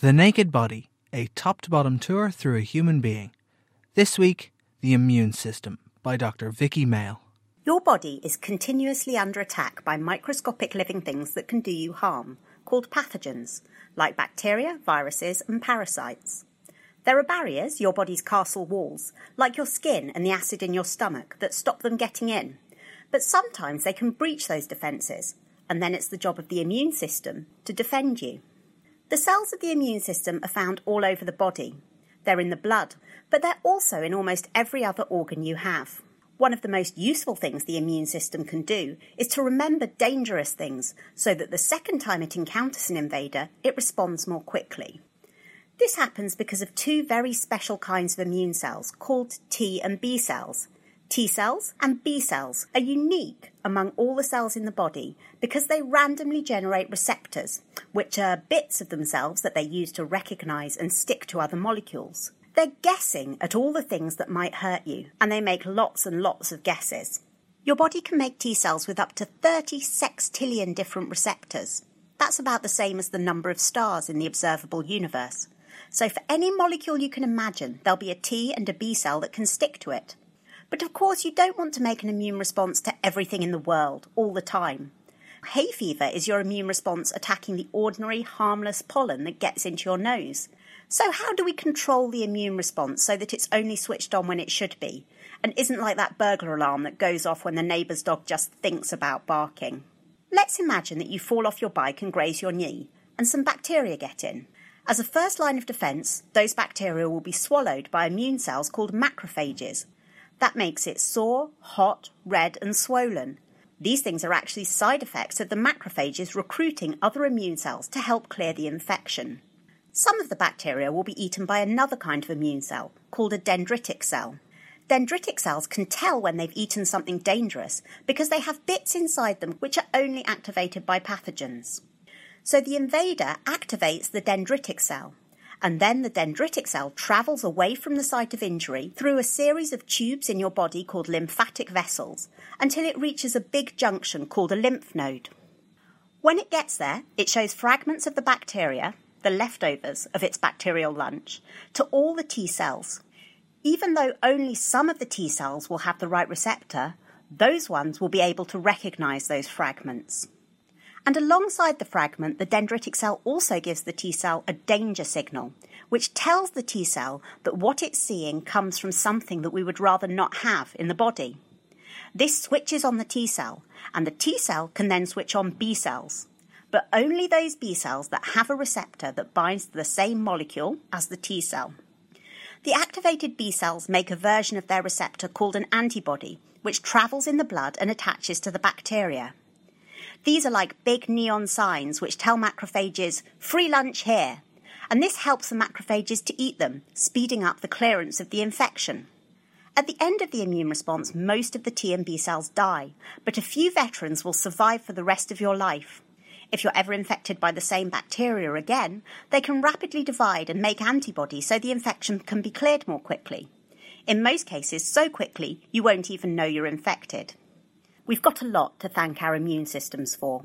The Naked Body, a top to bottom tour through a human being. This week, The Immune System by Dr. Viki Male. Your body is continuously under attack by microscopic living things that can do you harm, called pathogens, like bacteria, viruses, and parasites. There are barriers, your body's castle walls, like your skin and the acid in your stomach, that stop them getting in. But sometimes they can breach those defences, and then it's the job of the immune system to defend you. The cells of the immune system are found all over the body. They're in the blood, but they're also in almost every other organ you have. One of the most useful things the immune system can do is to remember dangerous things so that the second time it encounters an invader, it responds more quickly. This happens because of two very special kinds of immune cells called T and B cells. T cells and B cells are unique among all the cells in the body because they randomly generate receptors, which are bits of themselves that they use to recognize and stick to other molecules. They're guessing at all the things that might hurt you, and they make lots and lots of guesses. Your body can make T cells with up to 30 sextillion different receptors. That's about the same as the number of stars in the observable universe. So, for any molecule you can imagine, there'll be a T and a B cell that can stick to it. But of course, you don't want to make an immune response to everything in the world all the time. Hay fever is your immune response attacking the ordinary, harmless pollen that gets into your nose. So, how do we control the immune response so that it's only switched on when it should be, and isn't like that burglar alarm that goes off when the neighbour's dog just thinks about barking? Let's imagine that you fall off your bike and graze your knee, and some bacteria get in. As a first line of defence, those bacteria will be swallowed by immune cells called macrophages, that makes it sore, hot, red, and swollen. These things are actually side effects of the macrophages recruiting other immune cells to help clear the infection. Some of the bacteria will be eaten by another kind of immune cell, called a dendritic cell. Dendritic cells can tell when they've eaten something dangerous because they have bits inside them which are only activated by pathogens. So the invader activates the dendritic cell, and then the dendritic cell travels away from the site of injury through a series of tubes in your body called lymphatic vessels until it reaches a big junction called a lymph node. When it gets there, it shows fragments of the bacteria, the leftovers of its bacterial lunch, to all the T cells. Even though only some of the T cells will have the right receptor, those ones will be able to recognize those fragments. And alongside the fragment, the dendritic cell also gives the T cell a danger signal, which tells the T cell that what it's seeing comes from something that we would rather not have in the body. This switches on the T cell, and the T cell can then switch on B cells, but only those B cells that have a receptor that binds to the same molecule as the T cell. The activated B cells make a version of their receptor called an antibody, which travels in the blood and attaches to the bacteria. These are like big neon signs which tell macrophages, free lunch here. And this helps the macrophages to eat them, speeding up the clearance of the infection. At the end of the immune response, most of the T and B cells die, but a few veterans will survive for the rest of your life. If you're ever infected by the same bacteria again, they can rapidly divide and make antibodies so the infection can be cleared more quickly. In most cases, so quickly you won't even know you're infected. We've got a lot to thank our immune systems for.